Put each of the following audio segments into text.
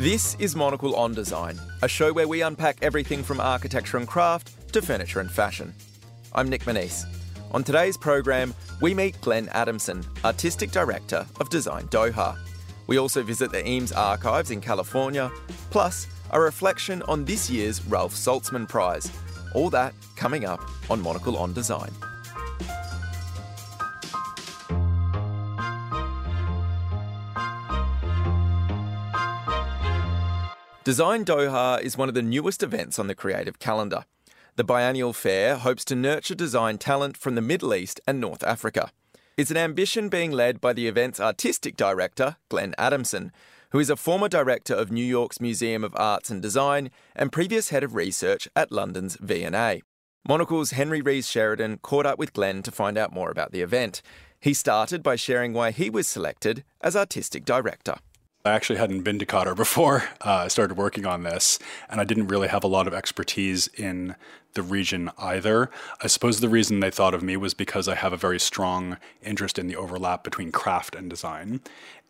This is Monocle on Design, a show where we unpack everything from architecture and craft to furniture and fashion. I'm Nic Monisse. On today's program, we meet Glenn Adamson, Artistic Director of Design Doha. We also visit the Eames Archives in California, plus a reflection on this year's Ralph Saltzman Prize. All that coming up on Monocle on Design. Design Doha is one of the newest events on the creative calendar. The biennial fair hopes to nurture design talent from the Middle East and North Africa. It's an ambition being led by the event's artistic director, Glenn Adamson, who is a former director of New York's Museum of Arts and Design and previous head of research at London's V&A. Monocle's Henry Rees Sheridan caught up with Glenn to find out more about the event. He started by sharing why he was selected as artistic director. I actually hadn't been to Qatar before uh, I started working on this, and I didn't really have a lot of expertise in the region either. I suppose the reason they thought of me was because I have a very strong interest in the overlap between craft and design.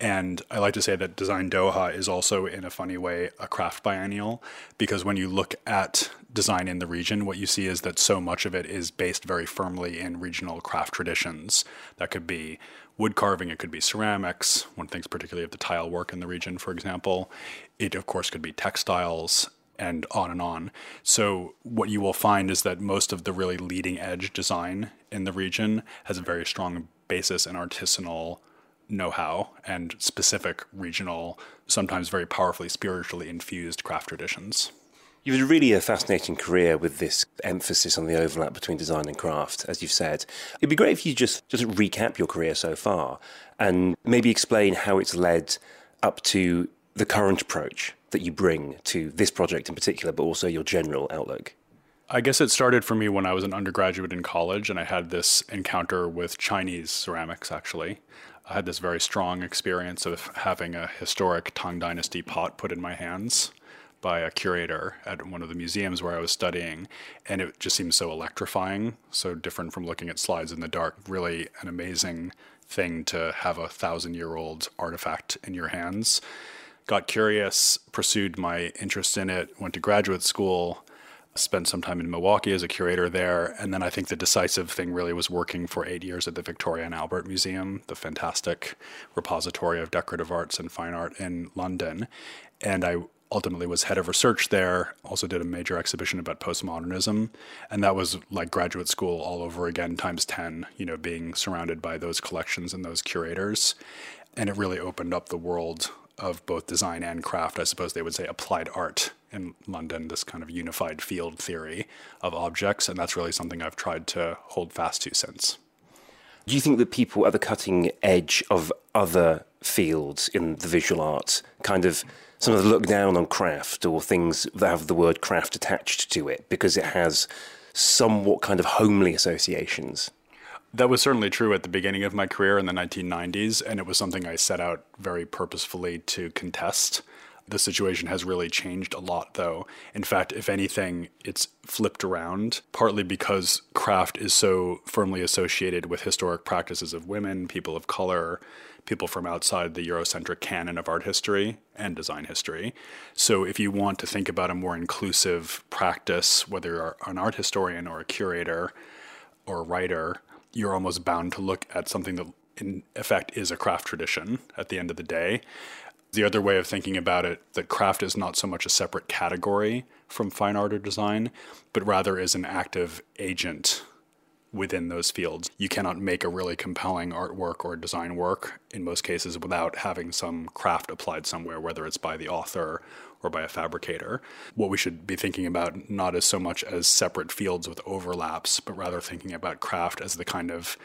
And I like to say that Design Doha is also, in a funny way, a craft biennial, because when you look at design in the region, what you see is that so much of it is based very firmly in regional craft traditions. That could be wood carving, it could be ceramics. One thinks particularly of the tile work in the region, for example. It, of course, could be textiles and on and on. So, what you will find is that most of the really leading edge design in the region has a very strong basis in artisanal know how and specific regional, sometimes very powerfully spiritually infused craft traditions. You've had really a fascinating career with this emphasis on the overlap between design and craft, as you've said. It'd be great if you just just recap your career so far and maybe explain how it's led up to the current approach that you bring to this project in particular, but also your general outlook. I guess it started for me when I was an undergraduate in college and I had this encounter with Chinese ceramics, actually. I had this very strong experience of having a historic Tang Dynasty pot put in my hands by a curator at one of the museums where I was studying, and it just seemed so electrifying, so different from looking at slides in the dark. Really, an amazing thing to have a thousand year old artifact in your hands. Got curious, pursued my interest in it, went to graduate school, spent some time in Milwaukee as a curator there. And then I think the decisive thing really was working for eight years at the Victoria and Albert Museum, the fantastic repository of decorative arts and fine art in London. And I ultimately was head of research there, also did a major exhibition about postmodernism. And that was like graduate school all over again, times 10, you know, being surrounded by those collections and those curators. And it really opened up the world of both design and craft. I suppose they would say applied art in London, this kind of unified field theory of objects. And that's really something I've tried to hold fast to since. Do you think that people at the cutting edge of other fields in the visual arts kind of some of the look down on craft or things that have the word craft attached to it because it has somewhat kind of homely associations. That was certainly true at the beginning of my career in the 1990s, and it was something I set out very purposefully to contest. The situation has really changed a lot, though. In fact, if anything, it's flipped around, partly because craft is so firmly associated with historic practices of women, people of color, people from outside the Eurocentric canon of art history and design history. So, if you want to think about a more inclusive practice, whether you're an art historian or a curator or a writer, you're almost bound to look at something that, in effect, is a craft tradition at the end of the day. The other way of thinking about it, that craft is not so much a separate category from fine art or design, but rather is an active agent within those fields. You cannot make a really compelling artwork or design work in most cases without having some craft applied somewhere, whether it's by the author or by a fabricator. What we should be thinking about not as so much as separate fields with overlaps, but rather thinking about craft as the kind of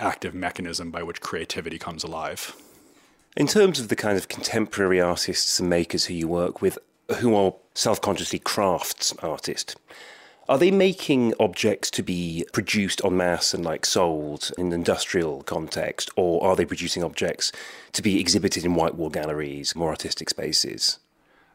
active mechanism by which creativity comes alive. In terms of the kind of contemporary artists and makers who you work with, who are self consciously crafts artists, are they making objects to be produced en masse and like sold in an industrial context, or are they producing objects to be exhibited in white wall galleries, more artistic spaces?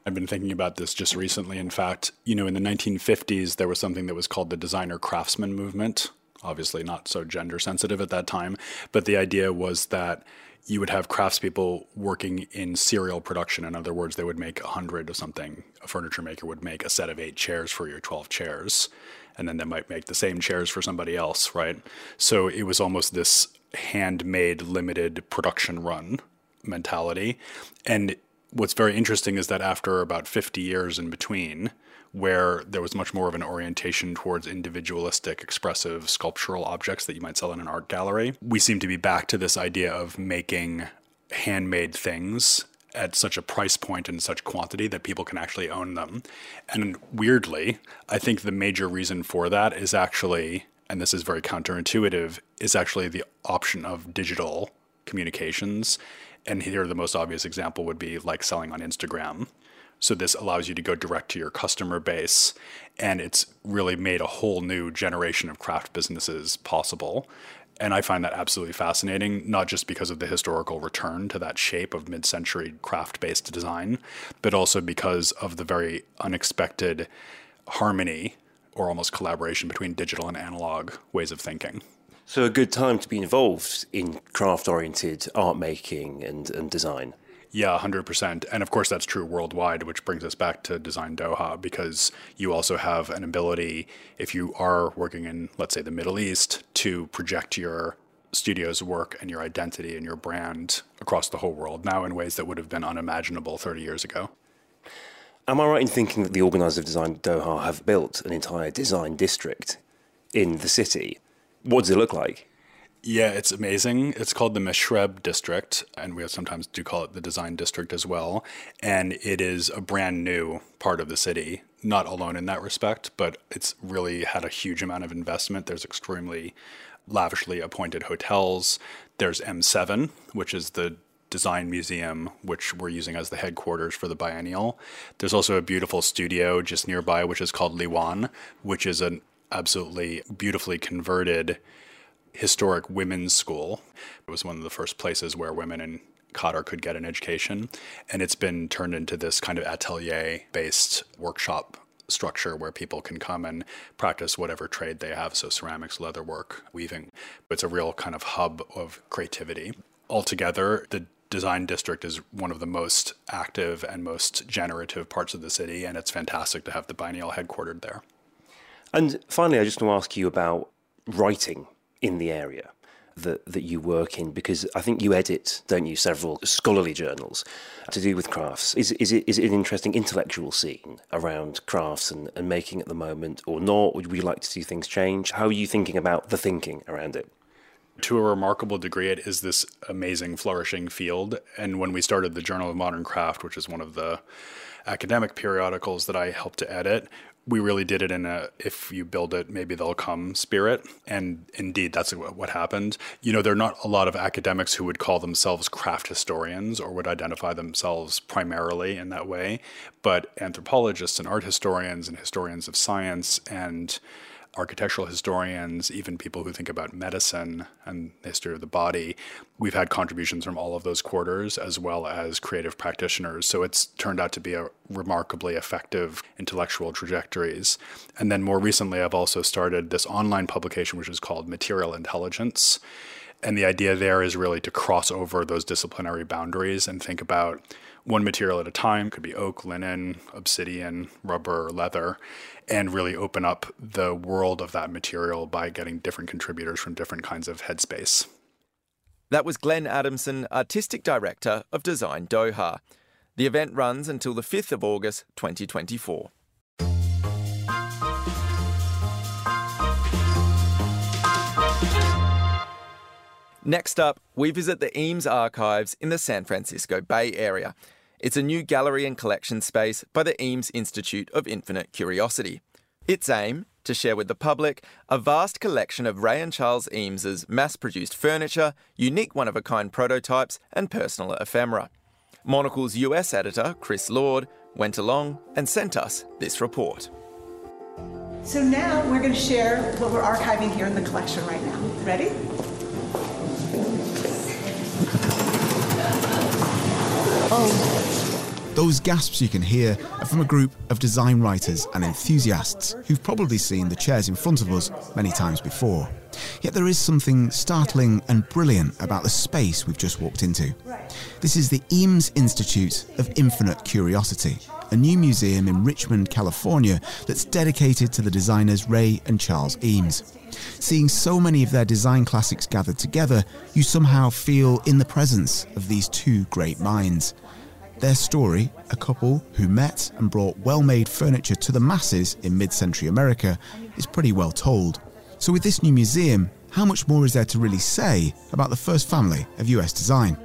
I've been thinking about this just recently. In fact, you know, in the 1950s, there was something that was called the designer craftsman movement. obviously not so gender sensitive at that time. But the idea was that you would have craftspeople working in serial production. In other words, they would make a hundred of something. A furniture maker would make a set of eight chairs for your 12 chairs, and then they might make the same chairs for somebody else, right? So it was almost this handmade, limited production run mentality. And what's very interesting is that after about 50 years in between, where there was much more of an orientation towards individualistic, expressive, sculptural objects that you might sell in an art gallery. We seem to be back to this idea of making handmade things at such a price point and such quantity that people can actually own them. And weirdly, I think the major reason for that is actually, and this is very counterintuitive, is actually the option of digital communications. And here, the most obvious example would be like selling on Instagram. So this allows you to go direct to your customer base, and it's really made a whole new generation of craft businesses possible. And I find that absolutely fascinating, not just because of the historical return to that shape of mid century craft based design, but also because of the very unexpected harmony or almost collaboration between digital and analog ways of thinking. So, a good time to be involved in craft oriented art making and, and design. Yeah, 100%. And of course, that's true worldwide, which brings us back to Design Doha because you also have an ability, if you are working in, let's say, the Middle East, to project your studio's work and your identity and your brand across the whole world now in ways that would have been unimaginable 30 years ago. Am I right in thinking that the organisers of Design Doha have built an entire design district in the city? What does it look like? Yeah, it's amazing. It's called the Msheireb District, and we sometimes do call it the Design District as well. And it is a brand new part of the city, not alone in that respect, but it's really had a huge amount of investment. There's extremely lavishly appointed hotels. There's M7, which is the design museum, which we're using as the headquarters for the biennial. There's also a beautiful studio just nearby, which is called Liwan, which is an absolutely beautifully converted historic women's school. It was one of the first places where women in Qatar could get an education. And it's been turned into this kind of atelier based workshop structure where people can come and practice whatever trade they have. So, ceramics, leatherwork, weaving. It's a real kind of hub of creativity. Altogether, the design district is one of the most active and most generative parts of the city. And it's fantastic to have the biennial headquartered there. And finally, I just want to ask you about writing in the area that, that you work in? Because I think you edit, don't you, several scholarly journals to do with crafts. Is, is, it, is it an interesting intellectual scene around crafts and, and making at the moment, or not? Would we like to see things change? How are you thinking about the thinking around it? to a remarkable degree, it is this amazing, flourishing field. And when we started the Journal of Modern Craft, which is one of the academic periodicals that I helped to edit, we really did it in a if you build it maybe they'll come spirit. And indeed that's what happened. You know there are not a lot of academics who would call themselves craft historians or would identify themselves primarily in that way but anthropologists and art historians and historians of science and architectural historians, even people who think about medicine and the history of the body. We've had contributions from all of those quarters as well as creative practitioners. So it's turned out to be a remarkably effective intellectual trajectories. And then more recently, I've also started this online publication, which is called Material Intelligence. And the idea there is really to cross over those disciplinary boundaries and think about one material at a time, could be oak, linen, obsidian, rubber, leather, and really open up the world of that material by getting different contributors from different kinds of headspace. That was Glenn Adamson, Artistic Director of Design Doha. The event runs until the 5th of August 2024. Next up, we visit the Eames Archives in the San Francisco Bay Area. It's a new gallery and collection space by the Eames Institute of Infinite Curiosity. Its aim to share with the public a vast collection of Ray and Charles Eames's mass-produced furniture, unique one-of-a-kind prototypes, and personal ephemera. Monocle's US editor, Chris Lord, went along and sent us this report. So now we're going to share what we're archiving here in the collection right now. Ready? Oh. Those gasps you can hear are from a group of design writers and enthusiasts who've probably seen the chairs in front of us many times before. Yet there is something startling and brilliant about the space we've just walked into. This is the Eames Institute of Infinite Curiosity, a new museum in Richmond, California that's dedicated to the designers Ray and Charles Eames. Seeing so many of their design classics gathered together, you somehow feel in the presence of these two great minds. Their story, a couple who met and brought well made furniture to the masses in mid century America, is pretty well told. So, with this new museum, how much more is there to really say about the first family of US design?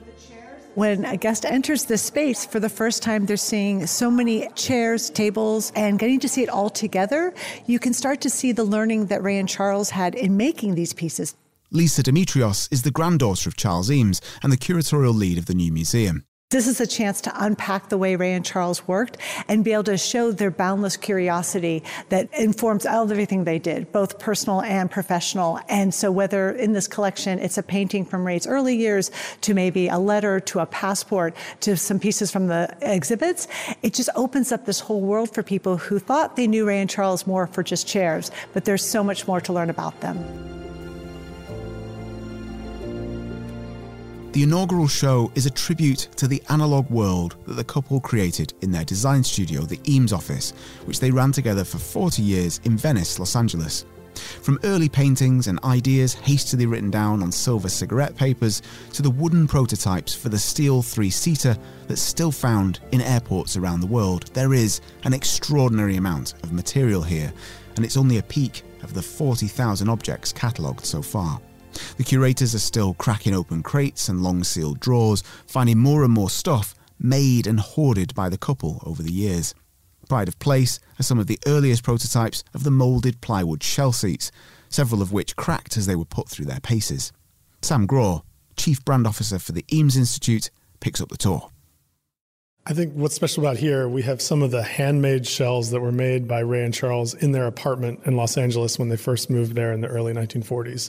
When a guest enters this space for the first time, they're seeing so many chairs, tables, and getting to see it all together. You can start to see the learning that Ray and Charles had in making these pieces. Llisa Demetrios is the granddaughter of Charles Eames and the curatorial lead of the new museum. This is a chance to unpack the way Ray and Charles worked and be able to show their boundless curiosity that informs everything they did, both personal and professional. And so, whether in this collection it's a painting from Ray's early years to maybe a letter to a passport to some pieces from the exhibits, it just opens up this whole world for people who thought they knew Ray and Charles more for just chairs, but there's so much more to learn about them. The inaugural show is a tribute to the analogue world that the couple created in their design studio, the Eames office, which they ran together for 40 years in Venice, Los Angeles. From early paintings and ideas hastily written down on silver cigarette papers to the wooden prototypes for the steel three seater that's still found in airports around the world, there is an extraordinary amount of material here, and it's only a peek of the 40,000 objects catalogued so far. The curators are still cracking open crates and long sealed drawers, finding more and more stuff made and hoarded by the couple over the years. Pride of place are some of the earliest prototypes of the moulded plywood shell seats, several of which cracked as they were put through their paces. Sam Grawe, Chief Brand Officer for the Eames Institute, picks up the tour. I think what's special about here, we have some of the handmade shells that were made by Ray and Charles in their apartment in Los Angeles when they first moved there in the early 1940s.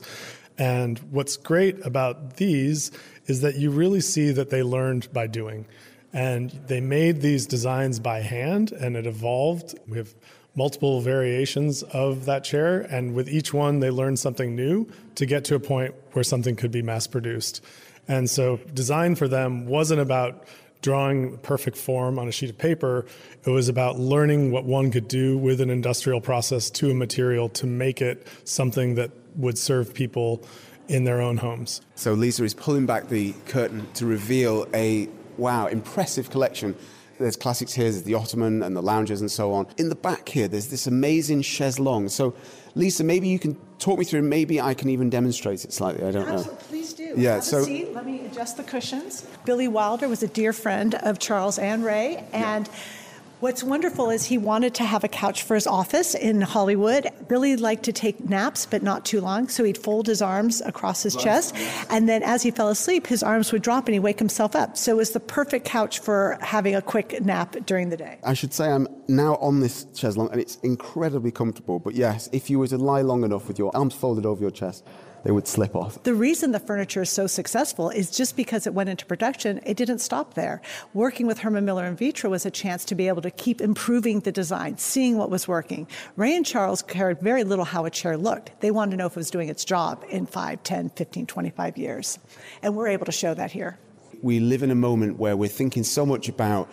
And what's great about these is that you really see that they learned by doing. And they made these designs by hand and it evolved. We have multiple variations of that chair, and with each one, they learned something new to get to a point where something could be mass produced. And so, design for them wasn't about drawing perfect form on a sheet of paper. It was about learning what one could do with an industrial process to a material to make it something that would serve people in their own homes. So Llisa is pulling back the curtain to reveal a wow, impressive collection. There's classics here, there's the Ottoman and the lounges and so on. In the back here, there's this amazing chaise longue. So, Llisa, maybe you can talk me through, maybe I can even demonstrate it slightly. I don't Absolutely. know. Please do. Yeah, Have so. a seat. Let me adjust the cushions. Billy Wilder was a dear friend of Charles and Ray, and yeah What's wonderful is he wanted to have a couch for his office in Hollywood. Billy liked to take naps, but not too long, so he'd fold his arms across his chest, and then as he fell asleep, his arms would drop and he'd wake himself up. So it was the perfect couch for having a quick nap during the day. I should say I'm now on this chaise longue, and it's incredibly comfortable. But yes, if you were to lie long enough with your arms folded over your chest, they would slip off. The reason the furniture is so successful is just because it went into production, it didn't stop there. Working with Herman Miller and Vitra was a chance to be able to keep improving the design, seeing what was working. Ray and Charles cared very little how a chair looked. They wanted to know if it was doing its job in 5, 10, 15, 25 years. And we're able to show that here. We live in a moment where we're thinking so much about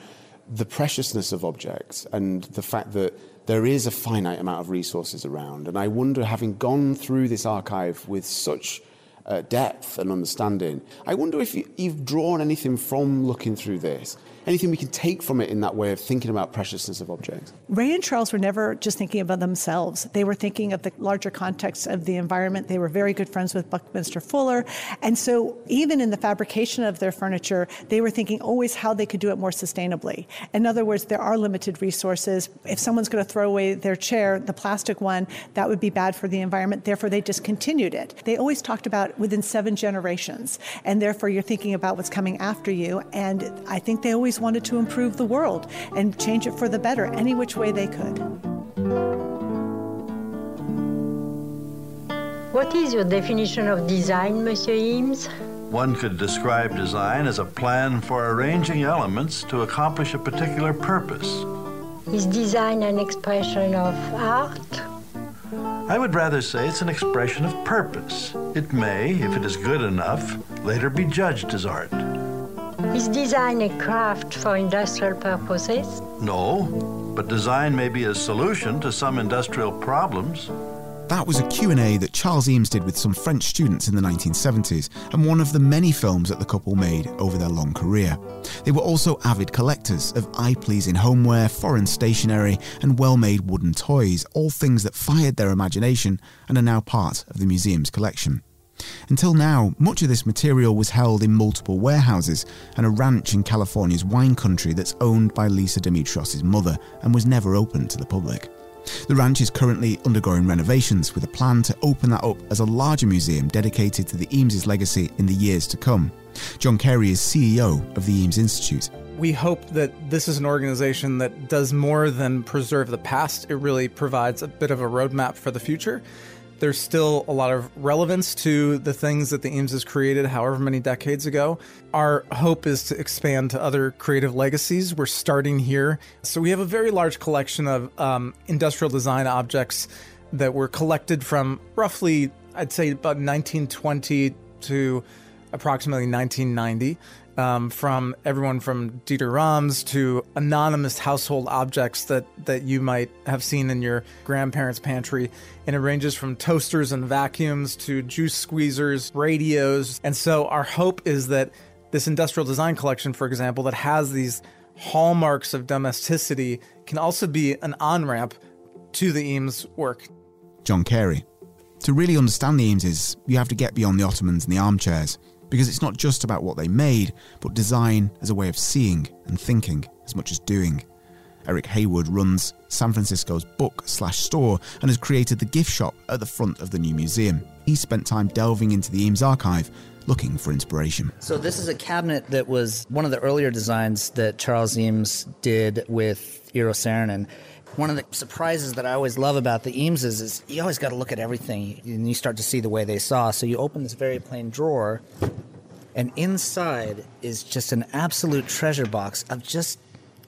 the preciousness of objects and the fact that there is a finite amount of resources around. And I wonder, having gone through this archive with such uh, depth and understanding, I wonder if you, you've drawn anything from looking through this anything we can take from it in that way of thinking about preciousness of objects? Ray and Charles were never just thinking about themselves. They were thinking of the larger context of the environment. They were very good friends with Buckminster Fuller. And so, even in the fabrication of their furniture, they were thinking always how they could do it more sustainably. In other words, there are limited resources. If someone's going to throw away their chair, the plastic one, that would be bad for the environment. Therefore, they discontinued it. They always talked about within seven generations. And therefore, you're thinking about what's coming after you. And I think they always always wanted to improve the world and change it for the better any which way they could. What is your definition of design, Monsieur Eames? One could describe design as a plan for arranging elements to accomplish a particular purpose. Is design an expression of art? I would rather say it's an expression of purpose. It may, if it is good enough, later be judged as art. Is design a craft for industrial purposes? No, but design may be a solution to some industrial problems. That was a Q&A that Charles Eames did with some French students in the 1970s and one of the many films that the couple made over their long career. They were also avid collectors of eye-pleasing homeware, foreign stationery and well-made wooden toys, all things that fired their imagination and are now part of the museum's collection. Until now, much of this material was held in multiple warehouses and a ranch in California's wine country that's owned by Llisa Demetrios' mother and was never open to the public. The ranch is currently undergoing renovations with a plan to open that up as a larger museum dedicated to the Eames' legacy in the years to come. John Cary is CEO of the Eames Institute. We hope that this is an organization that does more than preserve the past. It really provides a bit of a roadmap for the future. There's still a lot of relevance to the things that the Eames has created however many decades ago. Our hope is to expand to other creative legacies. We're starting here. So we have a very large collection of um, industrial design objects that were collected from roughly, I'd say, about 1920 to approximately 1990 um, from everyone from Dieter Rams to anonymous household objects that, that you might have seen in your grandparents' pantry. And it ranges from toasters and vacuums to juice squeezers, radios. And so our hope is that this industrial design collection, for example, that has these hallmarks of domesticity can also be an on ramp to the Eames work. John Cary. To really understand the Eameses, you have to get beyond the Ottomans and the armchairs because it's not just about what they made, but design as a way of seeing and thinking as much as doing. Erik Heywood runs San Francisco's book slash store and has created the gift shop at the front of the new museum. He spent time delving into the Eames archive looking for inspiration. So this is a cabinet that was one of the earlier designs that Charles Eames did with Eero Saarinen. One of the surprises that I always love about the Eameses is you always got to look at everything and you start to see the way they saw. So you open this very plain drawer, and inside is just an absolute treasure box of just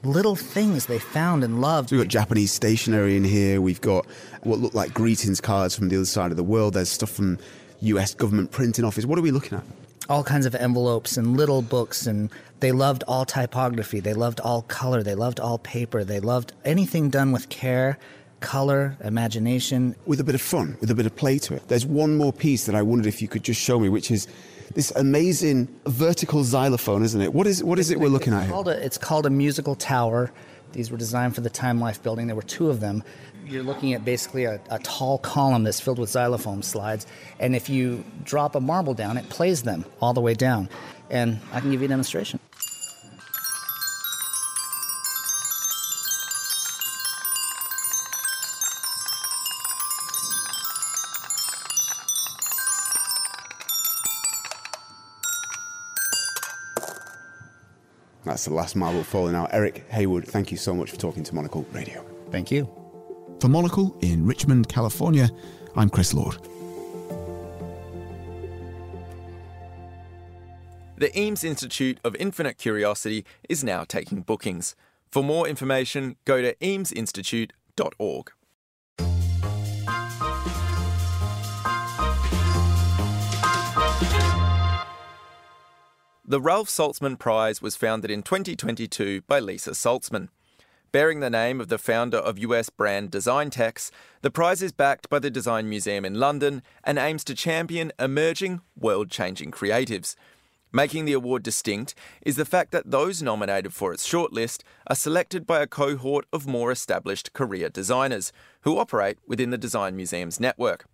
little things they found and loved. So we've got Japanese stationery in here. We've got what look like greetings cards from the other side of the world. There's stuff from US government printing office. What are we looking at? all kinds of envelopes and little books and they loved all typography they loved all color they loved all paper they loved anything done with care color imagination with a bit of fun with a bit of play to it there's one more piece that i wondered if you could just show me which is this amazing vertical xylophone isn't it what is what is it we're looking it's at called a, it's called a musical tower these were designed for the time life building there were two of them you're looking at basically a, a, tall column that's filled with xylophone slides. And if you drop a marble down, it plays them all the way down. And I can give you a demonstration. That's the last marble falling out. Erik Heywood, thank you so much for talking to Monocle Radio. Thank you. For Monocle in Richmond, California, I'm Chris Lord. The Eames Institute of Infinite Curiosity is now taking bookings. For more information, go to eamesinstitute.org. The Ralph Saltzman Prize was founded in 2022 by Lisa Saltzman. Bearing the name of the founder of US brand Designtex, the prize is backed by the Design Museum in London and aims to champion emerging, world changing creatives. Making the award distinct is the fact that those nominated for its shortlist are selected by a cohort of more established career designers who operate within the Design Museum's network.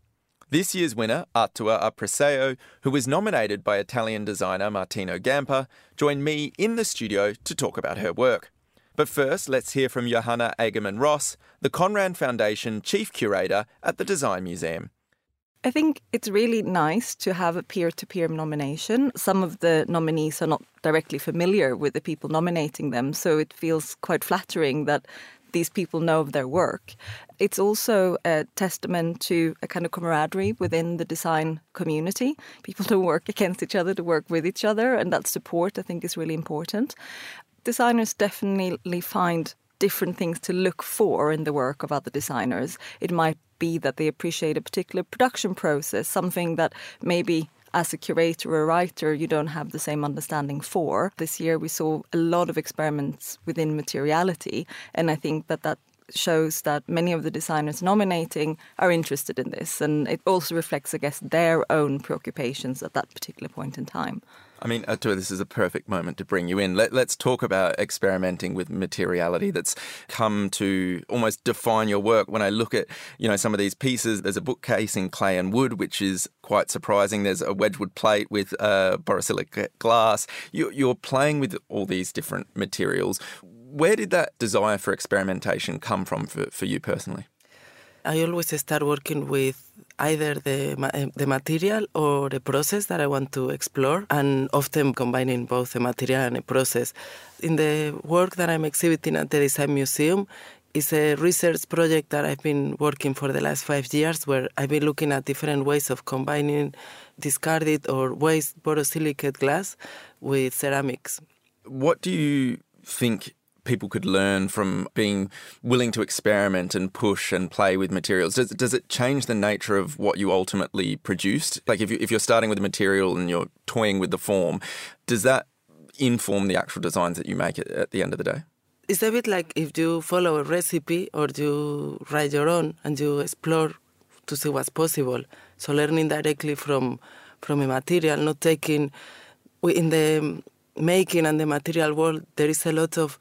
This year's winner, Artua Apriseo, who was nominated by Italian designer Martino Gamper, joined me in the studio to talk about her work. But first, let's hear from Johanna Agerman Ross, the Conran Foundation Chief Curator at the Design Museum. I think it's really nice to have a peer to peer nomination. Some of the nominees are not directly familiar with the people nominating them, so it feels quite flattering that these people know of their work. It's also a testament to a kind of camaraderie within the design community. People don't work against each other, to work with each other, and that support I think is really important. Designers definitely find different things to look for in the work of other designers. It might be that they appreciate a particular production process, something that maybe as a curator or a writer you don't have the same understanding for. This year we saw a lot of experiments within materiality, and I think that that shows that many of the designers nominating are interested in this, and it also reflects, I guess, their own preoccupations at that particular point in time. I mean, Atua, this is a perfect moment to bring you in. Let, us talk about experimenting with materiality that's come to almost define your work. When I look at, you know, some of these pieces, there's a bookcase in clay and wood, which is quite surprising. There's a Wedgwood plate with uh, borosilicate glass. You, you're playing with all these different materials. Where did that desire for experimentation come from for, for you personally? I always start working with either the eh, the material or the process that I want to explore, and often combining both the material and the process. In the work that I'm exhibiting at the Design Museum, is a research project that I've been working for the last five years, where I've been looking at different ways of combining discarded or waste borosilicate glass with ceramics. What do you think people could learn from being willing to experiment and push and play with materials? Does, does it change the nature of what you ultimately produced? Like if, you, if you're starting with a material and you're toying with the form, does that inform the actual designs that you make at, at the end of the day? It's a bit like if you follow a recipe or you write your own and you explore to see what's possible. So learning directly from from a material, not taking in the making and the material world, there is a lot of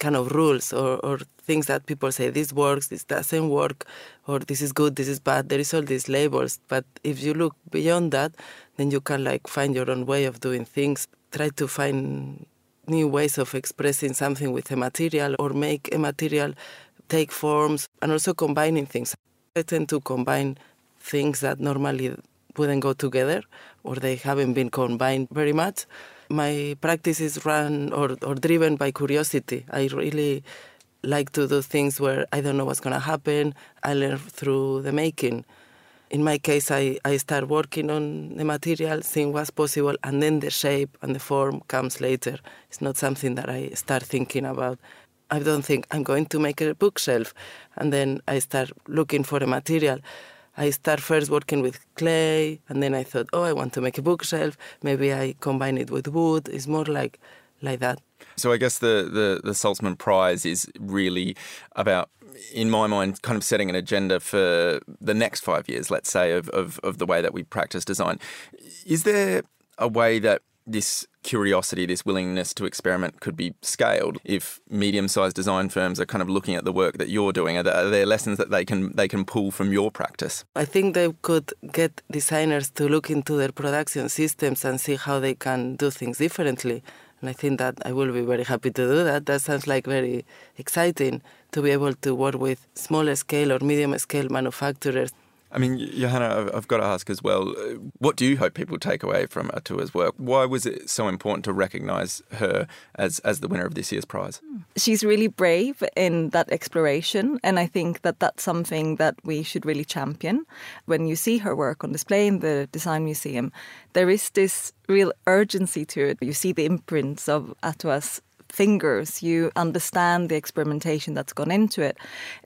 kind of rules or, or things that people say this works, this doesn't work, or this is good, this is bad. There is all these labels, but if you look beyond that, then you can like find your own way of doing things. Try to find new ways of expressing something with a material or make a material take forms and also combining things. I tend to combine things that normally wouldn't go together or they haven't been combined very much my practice is run or, or driven by curiosity. I really like to do things where I don't know what's going to happen. I learn through the making. In my case, I, I start working on the material, seeing what's possible, and then the shape and the form comes later. It's not something that I start thinking about. I don't think I'm going to make a bookshelf, and then I start looking for a material. I start first working with clay, and then I thought, oh, I want to make a bookshelf. Maybe I combine it with wood. It's more like like that. So I guess the the, the Saltzman Prize is really about in my mind, kind of setting an agenda for the next five years, let's say, of, of, of the way that we practice design. Is there a way that this curiosity, this willingness to experiment could be scaled. If medium-sized design firms are kind of looking at the work that you're doing, are there, are there, lessons that they can they can pull from your practice? I think they could get designers to look into their production systems and see how they can do things differently. And I think that I will be very happy to do that. That sounds like very exciting to be able to work with smaller scale or medium scale manufacturers I mean, Johanna, I've got to ask as well uh, what do you hope people take away from Atua's work? Why was it so important to recognise her as, as the winner of this year's prize? She's really brave in that exploration, and I think that that's something that we should really champion. When you see her work on display in the Design Museum, there is this real urgency to it. You see the imprints of Atua's fingers, you understand the experimentation that's gone into it.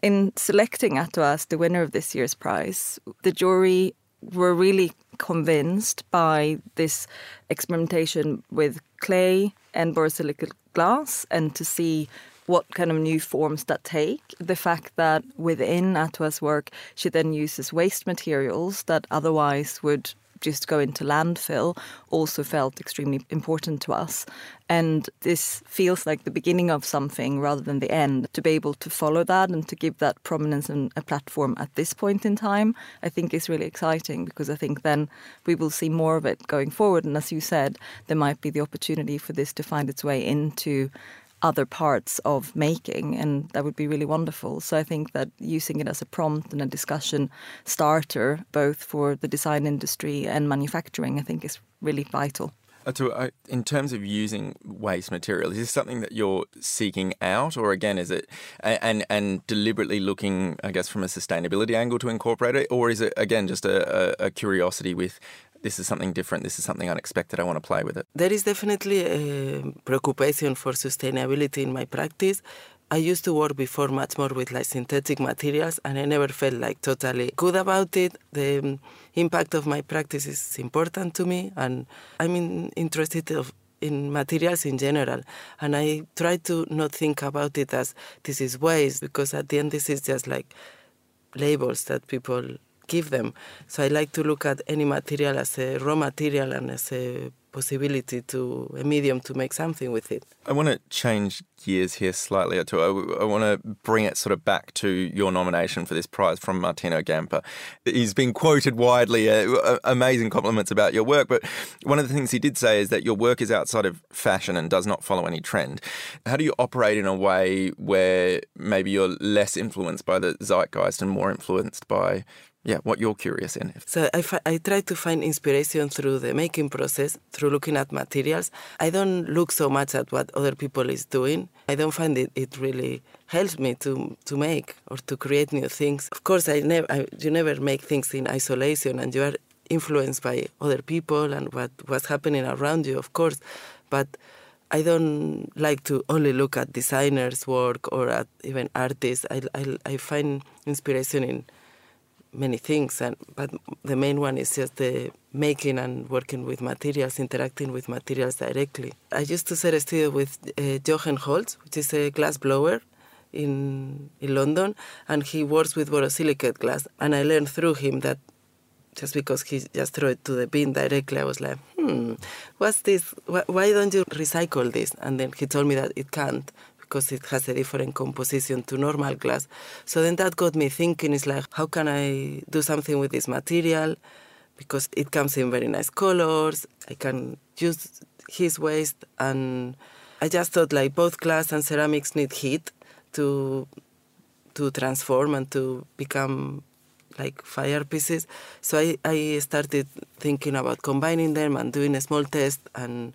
In selecting Atua as the winner of this year's prize, the jury were really convinced by this experimentation with clay and borosilicate glass and to see what kind of new forms that take. The fact that within Atua's work, she then uses waste materials that otherwise would just go into landfill also felt extremely important to us. And this feels like the beginning of something rather than the end. To be able to follow that and to give that prominence and a platform at this point in time, I think is really exciting because I think then we will see more of it going forward. And as you said, there might be the opportunity for this to find its way into other parts of making, and that would be really wonderful. So I think that using it as a prompt and a discussion starter, both for the design industry and manufacturing, I think is really vital. Uh, in terms of using waste material, is this something that you're seeking out, or again, is it and and deliberately looking, I guess, from a sustainability angle to incorporate it, or is it again just a, a curiosity with this is something different, this is something unexpected, I want to play with it? There is definitely a preoccupation for sustainability in my practice. I used to work before much more with like synthetic materials, and I never felt like totally good about it. The um, impact of my practice is important to me, and I'm in, interested of, in materials in general. And I try to not think about it as this is waste, because at the end this is just like labels that people give them. So I like to look at any material as a raw material and as a possibility to a medium to make something with it. I want to change gears here slightly. To I, I want to bring it sort of back to your nomination for this prize from Martino Gamper. He's been quoted widely, uh, amazing compliments about your work. But one of the things he did say is that your work is outside of fashion and does not follow any trend. How do you operate in a way where maybe you're less influenced by the zeitgeist and more influenced by yeah, what you're curious in. So I, I try to find inspiration through the making process, through looking at materials. I don't look so much at what other people is doing. I don't find it, it really helps me to to make or to create new things. Of course, I never you never make things in isolation, and you are influenced by other people and what what's happening around you, of course. But I don't like to only look at designers' work or at even artists. I, I, I find inspiration in many things, and but the main one is just the making and working with materials, interacting with materials directly. I used to set a studio with uh, Jochen Holz, which is a glass blower in in London, and he works with borosilicate glass. And I learned through him that just because he just threw it to the bin directly, I was like, hmm, what's this? Why don't you recycle this? And then he told me that it can't because it has a different composition to normal glass. So then that got me thinking, it's like, how can I do something with this material? Because it comes in very nice colors. I can use his waste. And I just thought like both glass and ceramics need heat to to transform and to become like fire pieces. So I, I started thinking about combining them and doing a small test and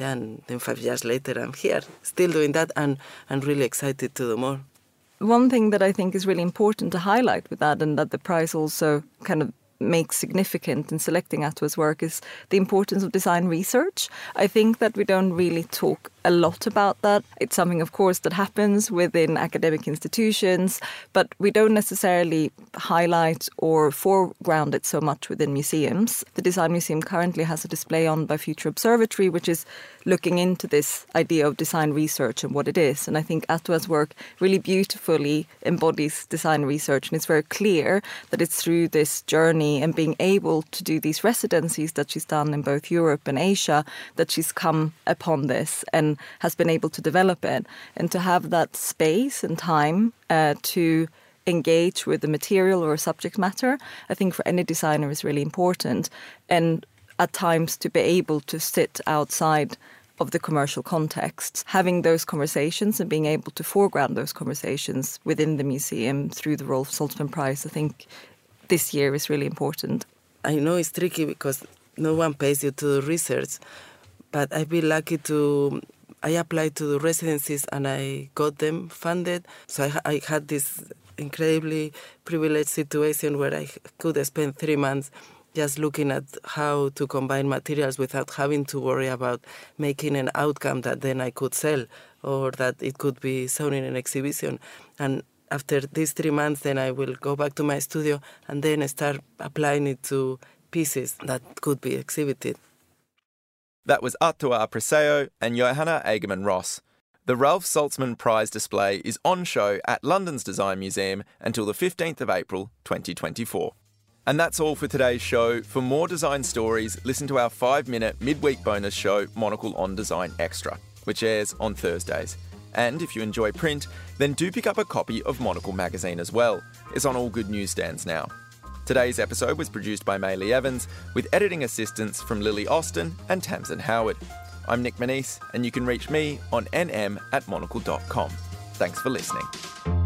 and then five years later I'm here, still doing that and, and really excited to do more. One thing that I think is really important to highlight with that, and that the prize also kind of makes significant in selecting Atwa's work, is the importance of design research. I think that we don't really talk a lot about that. It's something, of course, that happens within academic institutions, but we don't necessarily highlight or foreground it so much within museums. The Design Museum currently has a display on by Future Observatory, which is looking into this idea of design research and what it is. And I think Atwa's work really beautifully embodies design research, and it's very clear that it's through this journey and being able to do these residencies that she's done in both Europe and Asia that she's come upon this and has been able to develop it. And to have that space and time uh, to engage with the material or subject matter, I think for any designer is really important. And at times to be able to sit outside of the commercial context, having those conversations and being able to foreground those conversations within the museum through the Ralph Saltzman Prize, I think this year is really important. I know it's tricky because no one pays you to do research, but I've been lucky to. I applied to the residencies and I got them funded. So I, I had this incredibly privileged situation where I could spend three months just looking at how to combine materials without having to worry about making an outcome that then I could sell or that it could be shown in an exhibition. And after these three months, then I will go back to my studio and then start applying it to pieces that could be exhibited. That was Atwa Preseo and Johanna Agerman Ross. The Ralph Saltzman Prize display is on show at London's Design Museum until the 15th of April 2024. And that's all for today's show. For more design stories, listen to our five minute midweek bonus show, Monocle on Design Extra, which airs on Thursdays. And if you enjoy print, then do pick up a copy of Monocle magazine as well. It's on all good newsstands now. Today's episode was produced by Maylee Evans, with editing assistance from Lily Austin and Tamsin Howard. I'm Nic Monisse, and you can reach me on nm at monocle.com. Thanks for listening.